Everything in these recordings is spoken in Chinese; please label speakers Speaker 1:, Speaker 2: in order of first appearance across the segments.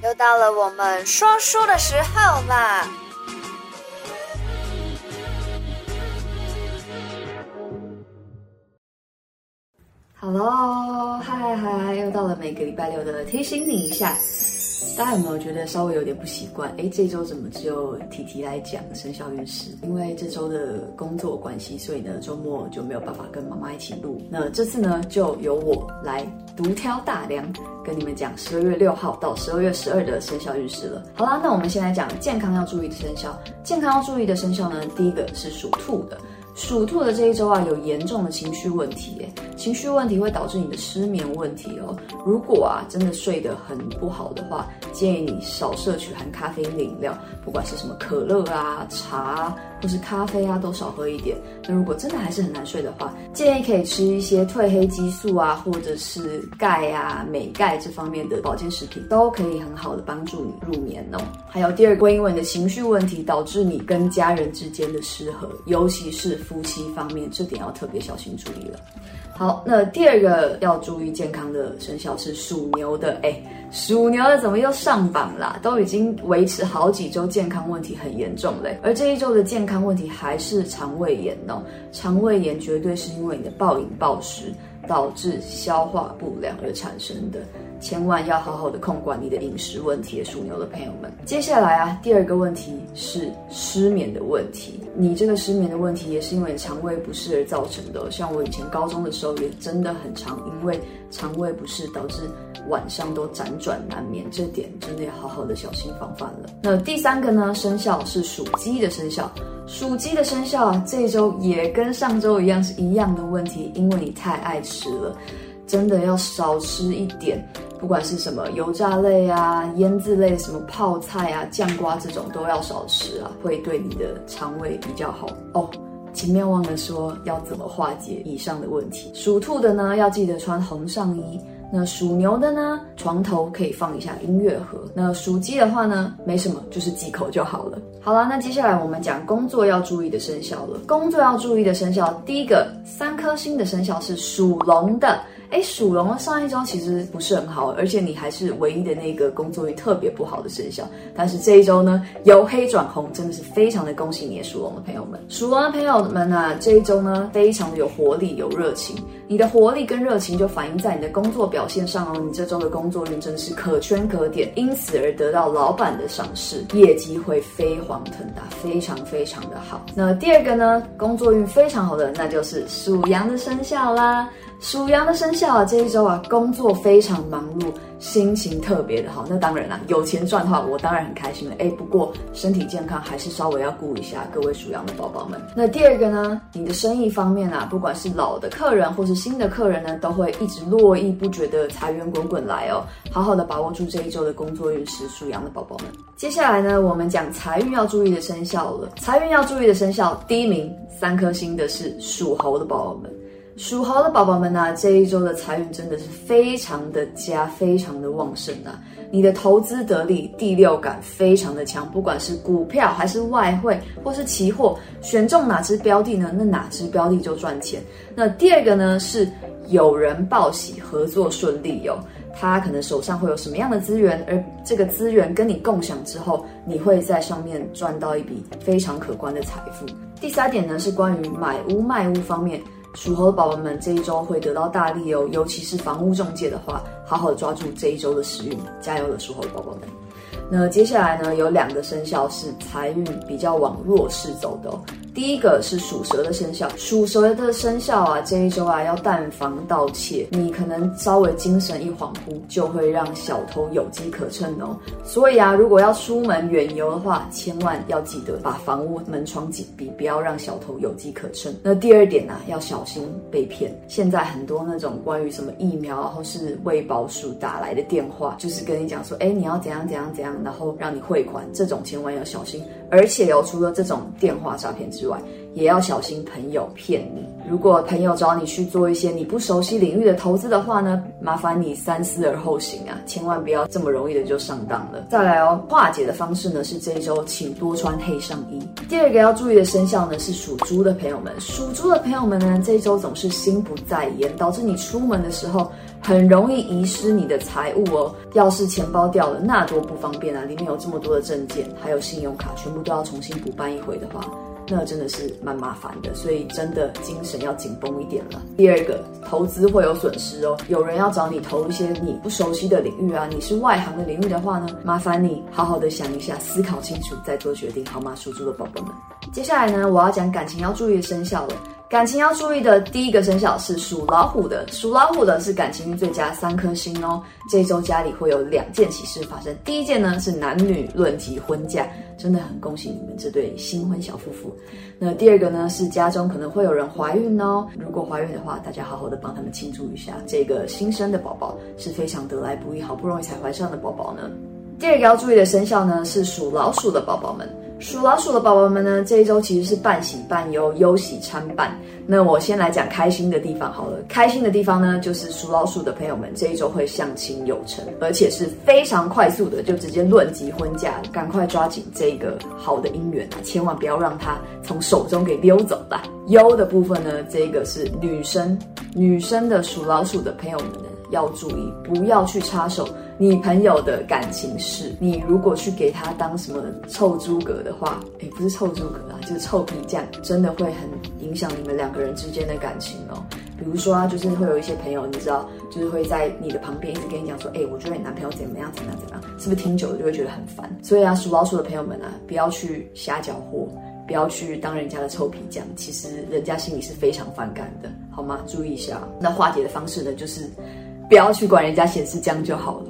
Speaker 1: 又到了我们说书的时候啦
Speaker 2: ！Hello，嗨嗨，又到了每个礼拜六的提醒你一下。大家有没有觉得稍微有点不习惯？诶，这周怎么只有提提来讲生肖运势？因为这周的工作关系，所以呢周末就没有办法跟妈妈一起录。那这次呢，就由我来独挑大梁，跟你们讲十二月六号到十二月十二的生肖运势了。好啦，那我们先来讲健康要注意的生肖。健康要注意的生肖呢，第一个是属兔的。属兔的这一周啊，有严重的情绪问题，哎，情绪问题会导致你的失眠问题哦。如果啊，真的睡得很不好的话，建议你少摄取含咖啡因的饮料，不管是什么可乐啊、茶，或是咖啡啊，都少喝一点。那如果真的还是很难睡的话，建议可以吃一些褪黑激素啊，或者是钙啊、镁钙这方面的保健食品，都可以很好的帮助你入眠哦。还有第二个，因为你的情绪问题导致你跟家人之间的失和，尤其是夫妻方面，这点要特别小心注意了。好，那第二个要注意健康的生肖是属牛的。哎，属牛的怎么又上榜啦？都已经维持好几周健康问题很严重嘞，而这一周的健看问题还是肠胃炎哦。肠胃炎绝对是因为你的暴饮暴食导致消化不良而产生的。千万要好好的控管你的饮食问题，属牛的朋友们。接下来啊，第二个问题是失眠的问题。你这个失眠的问题也是因为肠胃不适而造成的。像我以前高中的时候也真的很常，因为肠胃不适导致晚上都辗转难眠，这点真的要好好的小心防范了。那第三个呢，生肖是属鸡的生肖。属鸡的生肖啊，这周也跟上周一样是一样的问题，因为你太爱吃了，真的要少吃一点。不管是什么油炸类啊、腌制类、什么泡菜啊、酱瓜这种都要少吃啊，会对你的肠胃比较好哦。前面忘了说要怎么化解以上的问题。属兔的呢，要记得穿红上衣。那属牛的呢，床头可以放一下音乐盒。那属鸡的话呢，没什么，就是忌口就好了。好了，那接下来我们讲工作要注意的生肖了。工作要注意的生肖，第一个三颗星的生肖是属龙的。哎，属龙的上一周其实不是很好，而且你还是唯一的那个工作运特别不好的生肖。但是这一周呢，由黑转红，真的是非常的恭喜你，属龙的朋友们。属龙的朋友们啊，这一周呢，非常的有活力、有热情。你的活力跟热情就反映在你的工作表现上哦。你这周的工作运真是可圈可点，因此而得到老板的赏识，业绩会飞黄腾达，非常非常的好。那第二个呢，工作运非常好的，那就是属羊的生肖啦。属羊的生肖啊，这一周啊，工作非常忙碌，心情特别的好。那当然啦，有钱赚的话，我当然很开心了。哎，不过身体健康还是稍微要顾一下，各位属羊的宝宝们。那第二个呢，你的生意方面啊，不管是老的客人或是新的客人呢，都会一直络绎不绝的财源滚滚来哦。好好的把握住这一周的工作运势，属羊的宝宝们。接下来呢，我们讲财运要注意的生肖了。财运要注意的生肖，第一名三颗星的是属猴的宝宝们。属猴的宝宝们呢、啊，这一周的财运真的是非常的佳，非常的旺盛啊！你的投资得力，第六感非常的强，不管是股票还是外汇或是期货，选中哪只标的呢，那哪只标的就赚钱。那第二个呢，是有人报喜，合作顺利哟、哦。他可能手上会有什么样的资源，而这个资源跟你共享之后，你会在上面赚到一笔非常可观的财富。第三点呢，是关于买屋卖屋方面。属猴的宝宝们这一周会得到大力哦，尤其是房屋中介的话，好好抓住这一周的时运，加油了，属猴的宝宝们。那接下来呢，有两个生肖是财运比较往弱势走的哦。第一个是属蛇的生肖，属蛇的生肖啊，这一周啊要但防盗窃，你可能稍微精神一恍惚，就会让小偷有机可乘哦。所以啊，如果要出门远游的话，千万要记得把房屋门窗紧闭，不要让小偷有机可乘。那第二点呢、啊，要小心被骗。现在很多那种关于什么疫苗或是卫保署打来的电话，就是跟你讲说，哎，你要怎样怎样怎样，然后让你汇款，这种千万要小心。而且有、除了这种电话诈骗之外也要小心朋友骗你。如果朋友找你去做一些你不熟悉领域的投资的话呢，麻烦你三思而后行啊，千万不要这么容易的就上当了。再来哦，化解的方式呢是这一周请多穿黑上衣。第二个要注意的生肖呢是属猪的朋友们，属猪的朋友们呢这一周总是心不在焉，导致你出门的时候很容易遗失你的财物哦。要是钱包掉了，那多不方便啊！里面有这么多的证件，还有信用卡，全部都要重新补办一回的话。那真的是蛮麻烦的，所以真的精神要紧绷一点了。第二个，投资会有损失哦，有人要找你投一些你不熟悉的领域啊，你是外行的领域的话呢，麻烦你好好的想一下，思考清楚再做决定，好吗？属猪的宝宝们。接下来呢，我要讲感情要注意的生肖了。感情要注意的第一个生肖是属老虎的，属老虎的是感情最佳三颗星哦。这周家里会有两件喜事发生，第一件呢是男女论及婚嫁，真的很恭喜你们这对新婚小夫妇。那第二个呢是家中可能会有人怀孕哦，如果怀孕的话，大家好好的帮他们庆祝一下，这个新生的宝宝是非常得来不易，好不容易才怀上的宝宝呢。第二个要注意的生肖呢是属老鼠的宝宝们。属老鼠的宝宝们呢，这一周其实是半喜半忧，忧喜参半。那我先来讲开心的地方好了。开心的地方呢，就是属老鼠的朋友们这一周会相亲有成，而且是非常快速的，就直接论及婚嫁，赶快抓紧这个好的姻缘，千万不要让它从手中给溜走了。忧的部分呢，这个是女生，女生的属老鼠的朋友们，要注意，不要去插手。你朋友的感情事，你如果去给他当什么臭诸葛的话，诶，不是臭诸葛啊，就是臭皮匠，真的会很影响你们两个人之间的感情哦。比如说啊，就是会有一些朋友，你知道，就是会在你的旁边一直跟你讲说，诶，我觉得你男朋友怎么样怎么样怎么样，是不是听久了就会觉得很烦？所以啊，属老鼠的朋友们啊，不要去瞎搅和，不要去当人家的臭皮匠，其实人家心里是非常反感的，好吗？注意一下。那化解的方式呢，就是不要去管人家显示，这样就好了。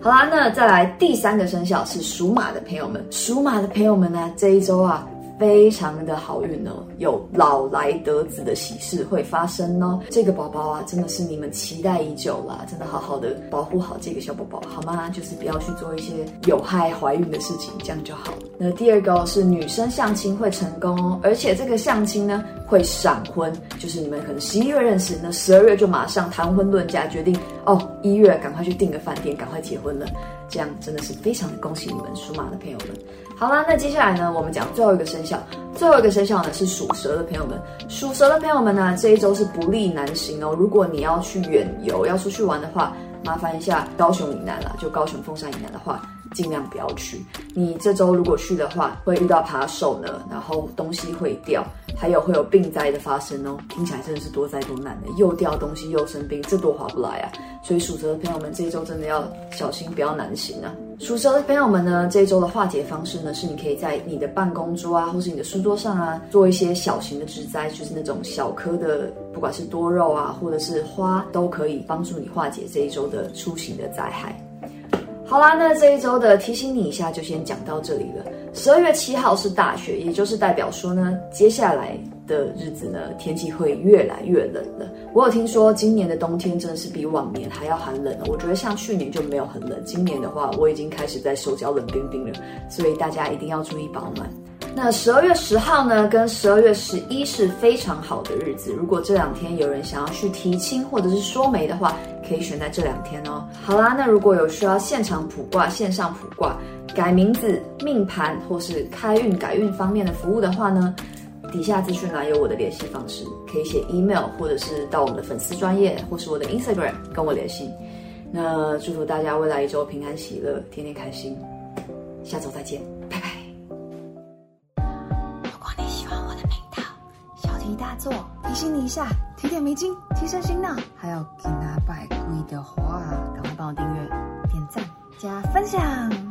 Speaker 2: 好啦，那再来第三个生肖是属马的朋友们，属马的朋友们呢，这一周啊。非常的好运哦，有老来得子的喜事会发生哦。这个宝宝啊，真的是你们期待已久了，真的好好的保护好这个小宝宝，好吗？就是不要去做一些有害怀孕的事情，这样就好。那第二个是女生相亲会成功哦，而且这个相亲呢会闪婚，就是你们可能十一月认识，那十二月就马上谈婚论嫁，决定哦，一月赶快去订个饭店，赶快结婚了。这样真的是非常的恭喜你们属马的朋友们。好啦，那接下来呢，我们讲最后一个生肖。最后一个生肖呢是属蛇的朋友们。属蛇的朋友们呢，这一周是不利难行哦。如果你要去远游，要出去玩的话，麻烦一下高雄以南啦，就高雄凤山以南的话，尽量不要去。你这周如果去的话，会遇到扒手呢，然后东西会掉。还有会有病灾的发生哦，听起来真的是多灾多难的，又掉东西又生病，这多划不来啊！所以属蛇的朋友们这一周真的要小心，不要难行啊！属蛇的朋友们呢，这一周的化解方式呢，是你可以在你的办公桌啊，或是你的书桌上啊，做一些小型的植栽，就是那种小颗的，不管是多肉啊，或者是花，都可以帮助你化解这一周的出行的灾害。好啦，那这一周的提醒你一下，就先讲到这里了。十二月七号是大雪，也就是代表说呢，接下来的日子呢，天气会越来越冷了。我有听说今年的冬天真的是比往年还要寒冷了。我觉得像去年就没有很冷，今年的话，我已经开始在手脚冷冰冰了。所以大家一定要注意保暖。那十二月十号呢，跟十二月十一是非常好的日子。如果这两天有人想要去提亲或者是说媒的话，可以选在这两天哦。好啦，那如果有需要现场卜卦、线上卜卦、改名字、命盘或是开运改运方面的服务的话呢，底下资讯栏有我的联系方式，可以写 email 或者是到我们的粉丝专业或是我的 Instagram 跟我联系。那祝福大家未来一周平安喜乐，天天开心。下周再
Speaker 3: 见，提醒你一下，提点迷津，提升心脑。还有给拿百贵的话，赶快帮我订阅、点赞、加分享。